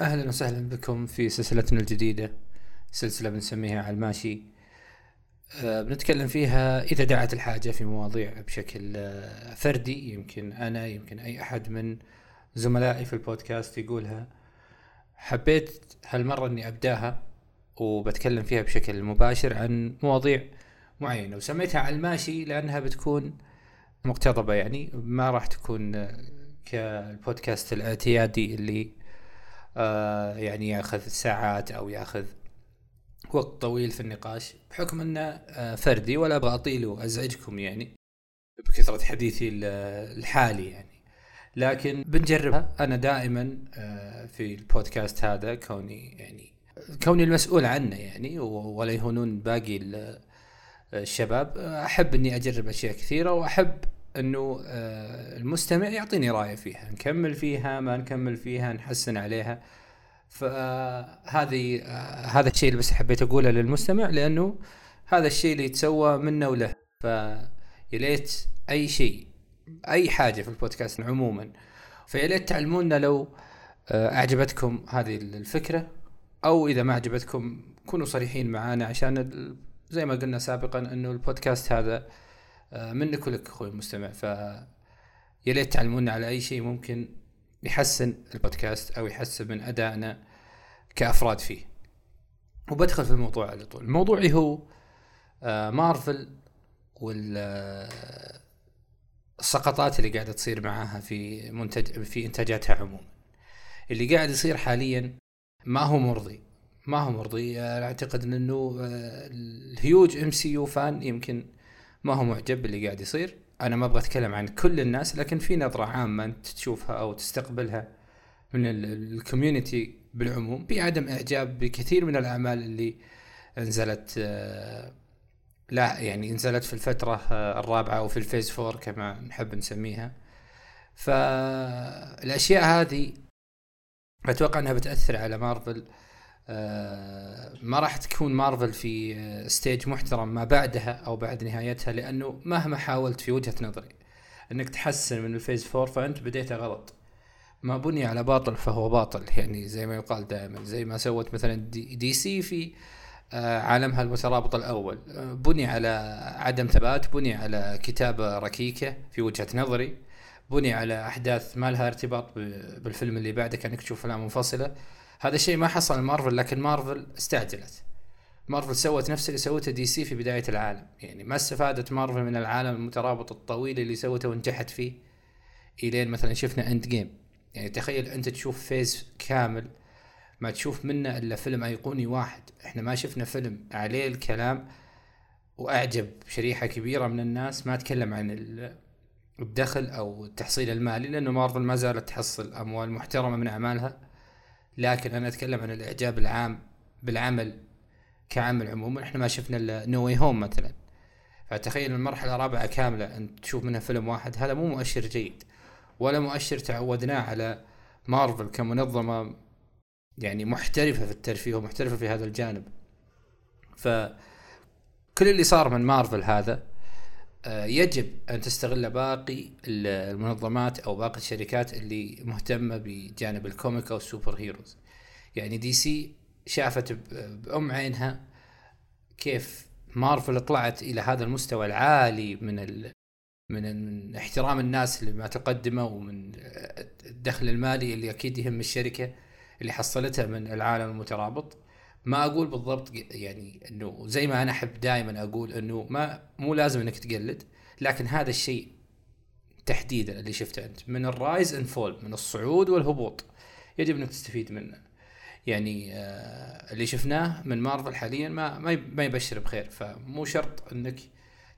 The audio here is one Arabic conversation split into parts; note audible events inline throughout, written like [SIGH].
أهلا وسهلا بكم في سلسلتنا الجديدة سلسلة بنسميها على الماشي. أه بنتكلم فيها إذا دعت الحاجة في مواضيع بشكل أه فردي يمكن أنا يمكن أي أحد من زملائي في البودكاست يقولها. حبيت هالمرة إني أبدأها وبتكلم فيها بشكل مباشر عن مواضيع معينة وسميتها على الماشي لأنها بتكون مقتضبة يعني ما راح تكون كالبودكاست الإعتيادي اللي آه يعني ياخذ ساعات أو ياخذ وقت طويل في النقاش بحكم أنه آه فردي ولا أبغى أطيل وأزعجكم يعني بكثرة حديثي الحالي يعني. لكن بنجربها. أنا دائما آه في البودكاست هذا كوني يعني كوني المسؤول عنه يعني ولا يهونون باقي الشباب أحب إني أجرب أشياء كثيرة وأحب إنه آه، المستمع يعطيني رايه فيها نكمل فيها ما نكمل فيها نحسن عليها. فهذه آه، هذا الشيء اللي بس حبيت أقوله للمستمع لأنه هذا الشيء اللي يتسوى منه وله. فيليت أي شيء أي حاجة في البودكاست عموما. فيليت تعلمونا لو آه، أعجبتكم هذه الفكرة أو إذا ما عجبتكم كونوا صريحين معانا عشان زي ما قلنا سابقا إنه البودكاست هذا آه، منك ولك أخوي المستمع. ف يا ليت تعلمونا على أي شيء ممكن يحسن البودكاست أو يحسن من أدائنا كأفراد فيه. وبدخل في الموضوع على طول. موضوعي هو آه، مارفل وال السقطات اللي قاعدة تصير معاها في منتج في إنتاجاتها عموما. اللي قاعد يصير حاليا ما هو مرضي. ما هو مرضي. أنا أعتقد إنه آه، ال huge MCU fan يمكن ما هو معجب باللي قاعد يصير. أنا ما أبغى أتكلم عن كل الناس لكن في نظرة عامة انت تشوفها أو تستقبلها من ال community بالعموم. بعدم إعجاب بكثير من الأعمال اللي نزلت آه، لا يعني نزلت في الفترة آه، الرابعة أو في ال phase four كما نحب نسميها. فالأشياء هذه أتوقع أنها بتأثر على مارفل. ما راح تكون مارفل في stage محترم ما بعدها أو بعد نهايتها لأنه مهما حاولت في وجهة نظري إنك تحسن من ال phase four فأنت بديت غلط. ما بني على باطل فهو باطل يعني زي ما يقال دائما زي ما سوت مثلا دي, دي سي في آه، عالمها المترابط الأول. آه، بني على عدم ثبات بني على كتابة ركيكة في وجهة نظري بني على أحداث ما لها ارتباط بالفيلم اللي بعده كأنك تشوف أفلام منفصلة. هذا الشيء ما حصل مارفل لكن مارفل استعجلت. مارفل سوت نفس اللي سوته دي سي في بداية العالم. يعني ما استفادت مارفل من العالم المترابط الطويل اللي سوته ونجحت فيه إلين مثلا شفنا Endgame يعني تخيل أنت تشوف phase كامل ما تشوف منه إلا فيلم أيقوني واحد. إحنا ما شفنا فيلم عليه الكلام وأعجب شريحة كبيرة من الناس ما تكلم عن الدخل أو التحصيل المالي لأنه مارفل ما زالت تحصل أموال محترمة من أعمالها. لكن أنا أتكلم عن الإعجاب العام بالعمل كعمل عموما. إحنا ما شفنا إلا No Way Home مثلا. فتخيل المرحلة الرابعة كاملة انت تشوف منها فيلم واحد. هذا مو مؤشر جيد ولا مؤشر تعودناه على مارفل كمنظمة يعني محترفة في الترفيه ومحترفة في هذا الجانب. ف كل اللي صار من مارفل هذا يجب أن تستغل باقي المنظمات أو باقي الشركات اللي مهتمة بجانب ال comic أو ال superheroes. يعني دي سي شافت بأم عينها كيف مارفل طلعت إلى هذا المستوى العالي من ال... من احترام الناس لما تقدمه ومن الدخل المالي اللي أكيد يهم الشركة اللي حصلتها من العالم المترابط. ما أقول بالضبط يعني إنه زي ما أنا أحب دائما أقول إنه ما مو لازم إنك تقلد لكن هذا الشيء تحديدا اللي شفته أنت من ال rise and fall من الصعود والهبوط يجب إنك تستفيد منه. يعني آه اللي شفناه من مارفل حاليا ما ما يبشر بخير فمو شرط إنك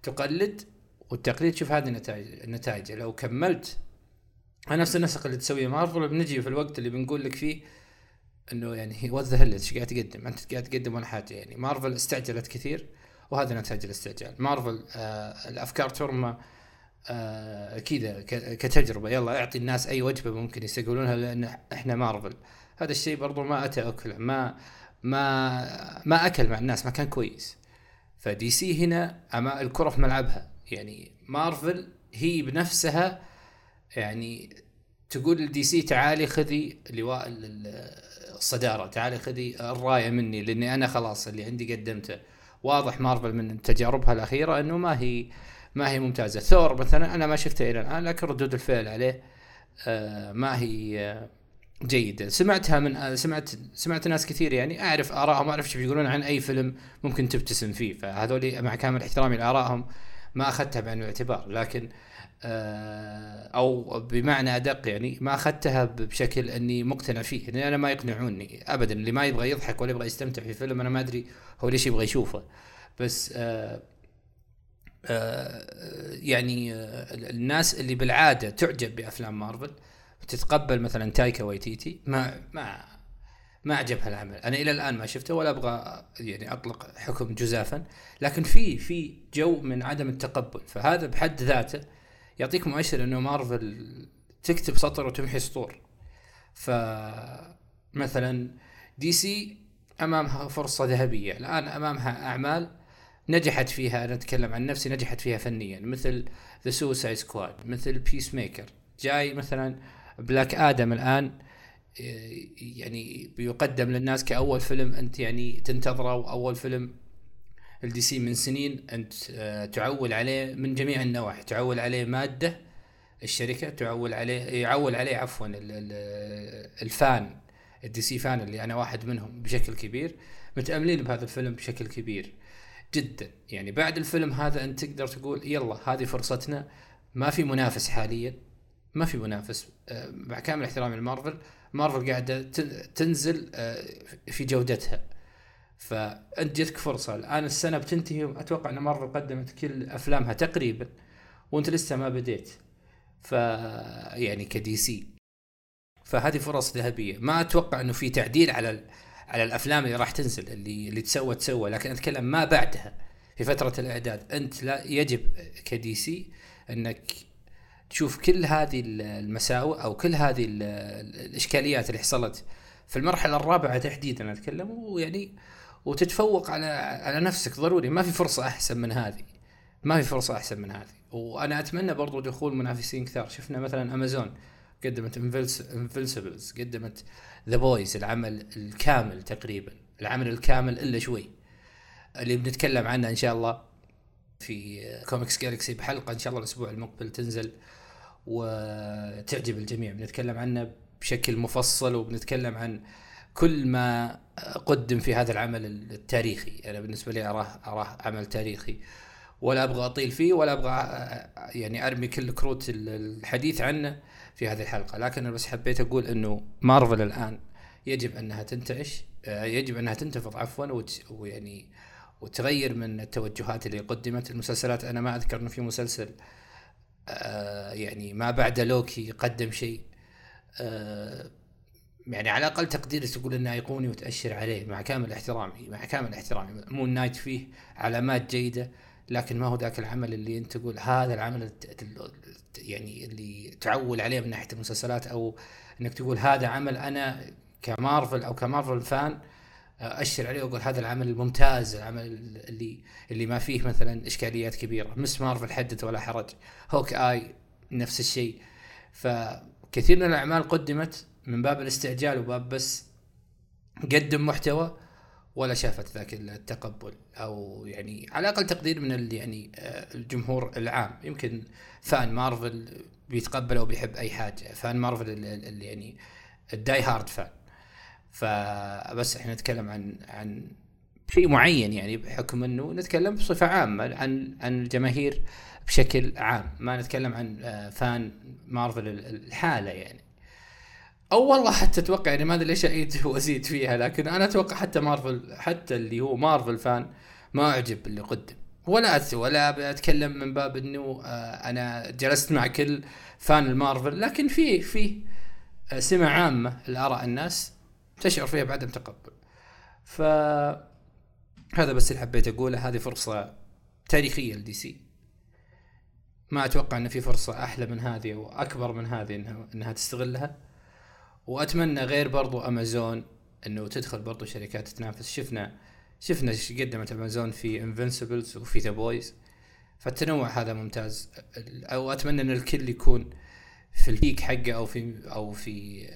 تقلد والتقليد شوف هذه النتائج النتائج لو كملت نفس النسق اللي تسويه مارفل بنجي في الوقت اللي بنقول لك فيه إنه يعني what the إيش قاعد تقدم؟ أنت قاعد تقدم ولا حاجة. يعني مارفل استعجلت كثير وهذا نتائج الاستعجال. مارفل آه الأفكار ترمى آه كذا كتجربة. يلا أعطي الناس أي وجبة ممكن يستقبلونها لأن إحنا مارفل هذا الشيء برضو ما أتى أكله ما ما ما أكل مع الناس ما كان كويس. فدي سي هنا أما الكرة في ملعبها. يعني مارفل هي بنفسها يعني تقول الدي سي تعالي خذي لواء الصدارة تعالي خذي الراية مني لأني أنا خلاص اللي عندي قدمته. واضح مارفل من تجاربها الأخيرة إنه ما هي ما هي ممتازة. ثور مثلا أنا ما شفته إلى الآن لكن ردود الفعل عليه آه، ما هي آه، جيدة. سمعتها من آه، سمعت سمعت ناس كثير يعني أعرف آرائهم أعرف إيش بيقولون عن أي فيلم ممكن تبتسم فيه. فهذول مع كامل احترامي لآرائهم ما أخذتها بعين الاعتبار لكن أو بمعنى أدق يعني ما أخذتها بشكل أني مقتنع فيه لأن أنا ما يقنعوني ابدا اللي ما يبغى يضحك ولا يبغى يستمتع في فيلم أنا ما أدري هو ليش يبغى يشوفه. بس آآ آآ يعني الناس اللي بالعادة تعجب بأفلام مارفل تتقبل مثلا تايكا وايتيتي ما ما ما عجبها العمل أنا إلى الآن ما شفته ولا أبغى يعني أطلق حكم جزافا. لكن في في جو من عدم التقبل. فهذا بحد ذاته يعطيك مؤشر إنه مارفل تكتب سطر وتمحي سطور. ف مثلا دي سي أمامها فرصة ذهبية. الآن أمامها أعمال نجحت فيها أنا أتكلم عن نفسي نجحت فيها فنيا. مثل The Suicide Squad مثل Peacemaker جاي مثلا Black Adam الآن يعني بيقدم للناس كأول فيلم أنت يعني تنتظره وأول فيلم الدي سي من سنين أنت آه، تعول عليه من جميع النواحي تعول عليه مادة الشركة تعول عليه يعول عليه عفوا ال fan ال DC fan اللي أنا واحد منهم بشكل كبير متأملين بهذا الفيلم بشكل كبير جدا. يعني بعد الفيلم هذا أنت تقدر تقول يلا هذه فرصتنا ما في منافس حاليا ما في منافس آه، مع كامل احترامي لمارفل مارفل قاعدة تنزل آه، في جودتها. فأنت جتك فرصة. الآن السنة بتنتهي أتوقع إن مارفل قدمت كل أفلامها تقريبا وأنت لسه ما بديت. ف يعني كدي سي فهذه فرص ذهبية. ما أتوقع إنه في تعديل على على الأفلام اللي راح تنزل اللي اللي تسوى تسوى. لكن أتكلم ما بعدها في فترة الإعداد. أنت لا يجب كدي سي إنك تشوف كل هذه المساوئ أو كل هذه الإشكاليات اللي حصلت في المرحلة الرابعة تحديدا أتكلم ويعني وتتفوق على على نفسك ضروري. ما في فرصة أحسن من هذه. ما في فرصة أحسن من هذه. وأنا أتمنى برضو دخول منافسين كثار. شفنا مثلا امازون قدمت Invincibles قدمت The Boys العمل الكامل تقريبا. العمل الكامل إلا شوي. اللي بنتكلم عنه إن شاء الله في Comics Galaxy بحلقة إن شاء الله الأسبوع المقبل تنزل. وتعجب الجميع. بنتكلم عنه بشكل مفصل وبنتكلم عن كل ما قدم في هذا العمل التاريخي. أنا بالنسبة لي أراه أراه عمل تاريخي. ولا أبغى أطيل فيه ولا أبغى يعني أرمي كل كروت الحديث عنه في هذه الحلقة. لكن أنا بس حبيت أقول إنه مارفل الآن يجب أنها تنتعش يجب أنها تنتفض عفوا ويعني وتغير من التوجهات اللي قدمت. المسلسلات أنا ما أذكر إنه في مسلسل آه، يعني ما بعد لوكي قدم شيء آه، يعني على الأقل تقديري تقول إنه ايقوني وتأشر عليه مع كامل احترامي مع كامل احترامي. Moon Knight فيه علامات جيدة لكن ما هو ذاك العمل اللي أنت تقول هذا العمل يعني اللي تعول عليه من ناحية المسلسلات أو إنك تقول هذا عمل أنا كمارفل أو كمارفل fan أشر عليه وأقول هذا العمل الممتاز العمل اللي اللي ما فيه مثلا إشكاليات كبيرة Ms. Marvel حدث ولا حرج Hawkeye نفس الشيء. فكثير من الأعمال قدمت من باب الاستعجال وباب بس قدم محتوى ولا شافت ذاك التقبل أو يعني على أقل تقدير من يعني آه، الجمهور العام. يمكن fan مارفل بيتقبل أو بيحب أي حاجة fan مارفل اللي يعني ال die-hard fan. فبس إحنا نتكلم عن عن شيء معين يعني بحكم إنه نتكلم بصفة عامة عن عن الجماهير بشكل عام ما نتكلم عن آه، fan مارفل الحالة يعني. أو والله حتى أتوقع يعني ما أدري ليش أعيد [LAUGHS] وأزيد فيها لكن أنا أتوقع حتى مارفل حتى اللي هو مارفل fan ما أعجب اللي قدم. ولا ولا أتكلم من باب إنه آه، أنا جلست مع كل fan المارفل لكن في في آه، سمة عامة لآراء الناس. تشعر فيها بعدم تقبل ف هذا بس اللي حبيت أقوله هذه فرصة تاريخية لدي سي ما أتوقع إن في فرصة أحلى من هذه واكبر من هذه انها إنها تستغلها. وأتمنى غير برضو أمازون إنه تدخل برضو شركات تنافس شفنا شفنا إيش قدمت أمازون في Invincibles وفي The Boys فالتنوع هذا ممتاز. أو أتمنى إن الكل يكون في ال peak حقه أو في أو في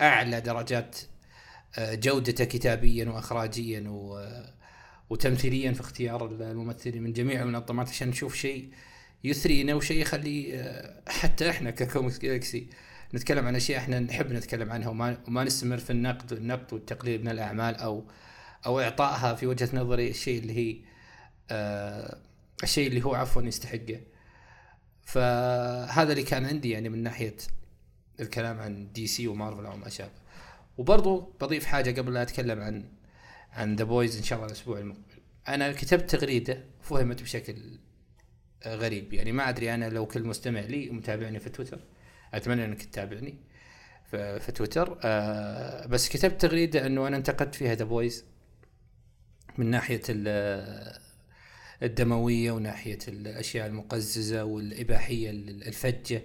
أعلى درجات جودته كتابيا واخراجيا وتمثيليا في اختيار الممثلين من جميع المنظمات عشان نشوف شيء يثرينا وشيء يخلي آه، حتى إحنا ك Comics Galaxy نتكلم عن أشياء إحنا نحب نتكلم عنها وما, وما نستمر في النقد والنقد والتقليل من الأعمال أو أو إعطائها في وجهة نظري الشيء اللي هي آه الشيء اللي هو عفوا يستحقه. فهذا اللي كان عندي يعني من ناحية الكلام عن دي سي ومارفل أو ما شابه. وبرضو بضيف حاجة قبل لا أتكلم عن عن The Boys إن شاء الله الأسبوع المقبل أنا كتبت تغريدة فهمت بشكل غريب. يعني ما أدري أنا لو كل مستمع لي ومتابعني في تويتر أتمنى إنك تتابعني في تويتر. آه بس كتبت تغريدة إنه أنا انتقدت فيها The Boys من ناحية الدموية وناحية الأشياء المقززة والإباحية الفجة.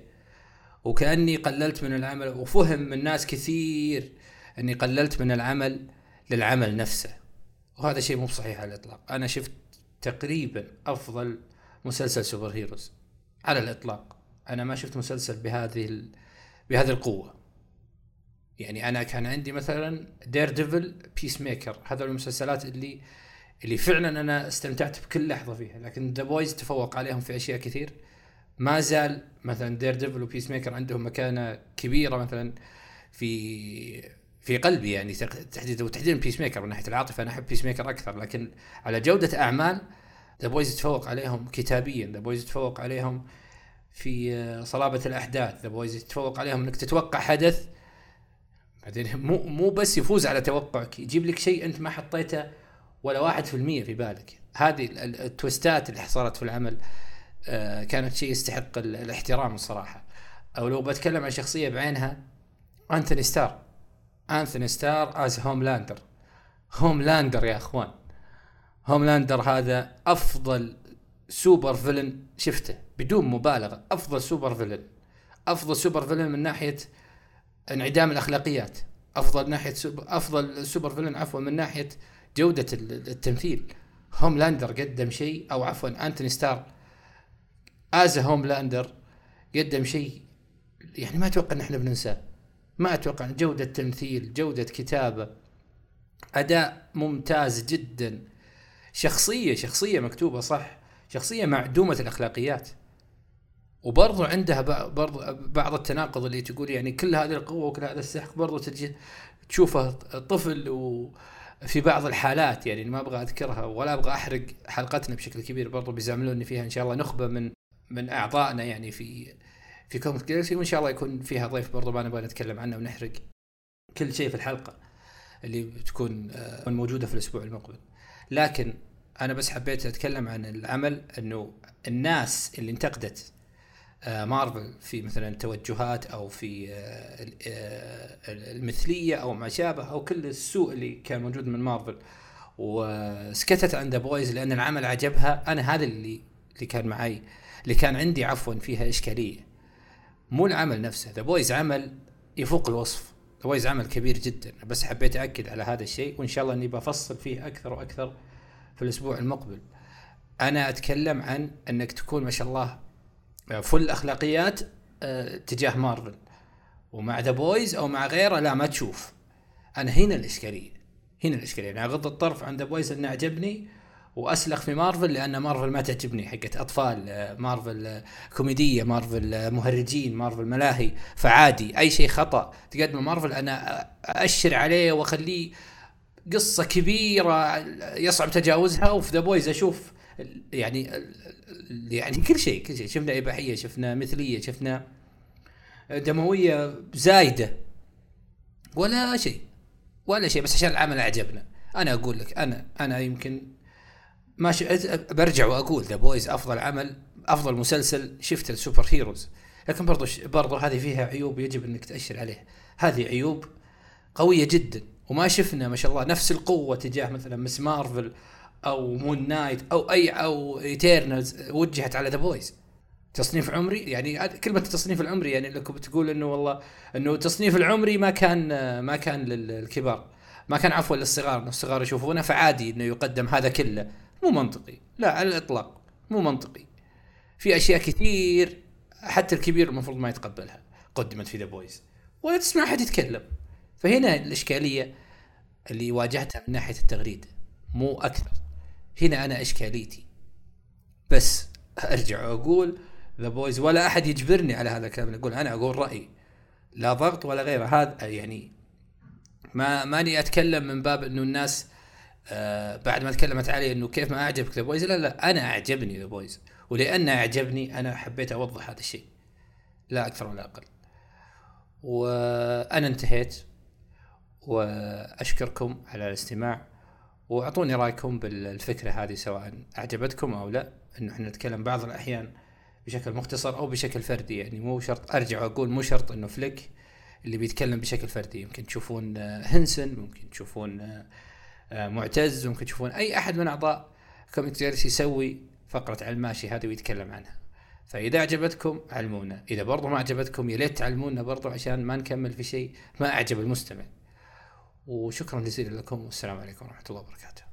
وكأني قللت من العمل وفهم من ناس كثير أني قللت من العمل للعمل نفسه. وهذا شيء مو صحيح على الإطلاق. أنا شفت تقريبا أفضل مسلسل سوبر هيروز على الإطلاق. أنا ما شفت مسلسل بهذه ال... بهذه القوة. يعني أنا كان عندي مثلا Daredevil Peacemaker هذول المسلسلات اللي اللي فعلا أنا استمتعت بكل لحظة فيها. لكن The Boys تفوق عليهم في أشياء كثير. ما زال مثلا Daredevil و Peacemaker عندهم مكانة كبيرة مثلا في في قلبي يعني تحديدا وتحديدا Peacemaker من ناحية العاطفة أنا أحب Peacemaker أكثر لكن على جودة أعمال The Boys يتفوق عليهم كتابيا The Boys يتفوق عليهم في صلابة الأحداث The Boys يتفوق عليهم إنك تتوقع حدث. بعدين مو مو بس يفوز على توقعك يجيب لك شيء أنت ما حطيته ولا واحد في المية في بالك. هذه ال twistات اللي حصلت في العمل آه، كانت شيء يستحق الاحترام الصراحة. أو لو بتكلم عن شخصية بعينها Antony Starr Antony Starr as Homelander Homelander يا أخوان. Homelander هذا أفضل super villain شفته بدون مبالغة. أفضل super villain. أفضل super villain من ناحية انعدام الأخلاقيات. أفضل ناحية سوبر أفضل super villain عفوا من ناحية جودة التمثيل. Homelander قدم شيء أو عفوا Antony Starr as Homelander قدم شيء يعني ما أتوقع إن إحنا بننساه. ما أتوقع جودة تمثيل جودة كتابة أداء ممتاز جدا. شخصية شخصية مكتوبة صح شخصية معدومة الأخلاقيات. وبرضو عندها برضو بعض التناقض اللي تقول يعني كل هذه القوة وكل هذا السحق برضو تجي تشوفه طفل وفي بعض الحالات يعني ما أبغى أذكرها ولا أبغى أحرق حلقتنا بشكل كبير برضو بيزعملوني فيها. إن شاء الله نخبة من من أعضائنا يعني في في كوميك جالكسي وان شاء الله يكون فيها ضيف برضو ما نبغى نتكلم عنه ونحرق كل شيء في الحلقة اللي بتكون آه، موجودة في الأسبوع المقبل. لكن أنا بس حبيت أتكلم عن العمل إنه الناس اللي انتقدت آه، مارفل في مثلا توجهات أو في آه، المثلية أو ما شابه أو كل السوء اللي كان موجود من مارفل وسكتت عند بويز لأن العمل عجبها. أنا هذا اللي اللي كان معي اللي كان عندي عفوا فيها إشكالية. مو العمل نفسه. The Boys عمل يفوق الوصف. The Boys عمل كبير جدا. بس حبيت اكد على هذا الشيء وإن شاء الله إني بفصل فيه أكثر وأكثر في الأسبوع المقبل. أنا أتكلم عن إنك تكون ما شاء الله full أخلاقيات آه تجاه مارفل. ومع The Boys أو مع غيره لا ما تشوف. أنا هنا الإشكالية. هنا الإشكالية. أنا أغض الطرف عن The Boys انه عجبني وأسلخ في مارفل لأن مارفل ما تعجبني حقت أطفال آه، مارفل آه، كوميدية مارفل آه، مهرجين مارفل ملاهي فعادي أي شيء خطأ تقدمه مارفل أنا اشر عليه وأخليه قصة كبيرة يصعب تجاوزها وفي The Boys أشوف يعني يعني كل شيء كل شيء. شفنا إباحية شفنا مثلية شفنا دموية زايدة ولا شيء ولا شيء بس عشان العمل أعجبنا. أنا أقول لك أنا أنا يمكن ما ش... برجع وأقول The Boys أفضل عمل أفضل مسلسل شفته ال superheroes. لكن برضو برضو هذه فيها عيوب يجب أنك تأشر عليها هذه عيوب قوية جدا. وما شفنا ما شاء الله نفس القوة تجاه مثلا Ms. Marvel أو Moon Knight أو أي أو Eternals وجهت على The Boys تصنيف عمري يعني كلمة التصنيف العمري يعني انكم بتقول إنه والله إنه تصنيف العمري ما كان ما كان للكبار. ما كان عفوا للصغار الصغار يشوفونه فعادي إنه يقدم هذا كله. مو منطقي. لا على الإطلاق. مو منطقي. في أشياء كثير حتى الكبير المفروض ما يتقبلها. قدمت في The Boys ولا تسمع أحد يتكلم. فهنا الإشكالية اللي واجهتها من ناحية التغريده مو أكثر. هنا أنا إشكاليتي. بس أرجع وأقول The Boys ولا أحد يجبرني على هذا الكلام. أقول أنا أقول رأيي. لا ضغط ولا غيره. هذا يعني ما ماني أتكلم من باب إنه الناس آه بعد ما تكلمت علي إنه كيف ما أعجبك The Boys لا لا أنا أعجبني The Boys ولأن أعجبني أنا حبيت أوضح هذا الشيء. لا أكثر ولا أقل. وأنا انتهيت. وأشكركم على الاستماع. وأعطوني رأيكم بالفكرة هذه سواء أعجبتكم أو لا. إنه إحنا نتكلم بعض الأحيان بشكل مختصر أو بشكل فردي. يعني مو شرط أرجع وأقول مو شرط إنه فليك اللي بيتكلم بشكل فردي. يمكن تشوفون هنسن ممكن تشوفون معتز ممكن تشوفون أي أحد من أعضاء كوميك جالس يسوي فقرة على الماشي هذه ويتكلم عنها. فإذا عجبتكم علمونا. إذا برضو ما عجبتكم يا ليت تعلمونا برضو عشان ما نكمل في شيء ما أعجب المستمع. وشكرا جزيلا لكم. والسلام عليكم ورحمة الله وبركاته.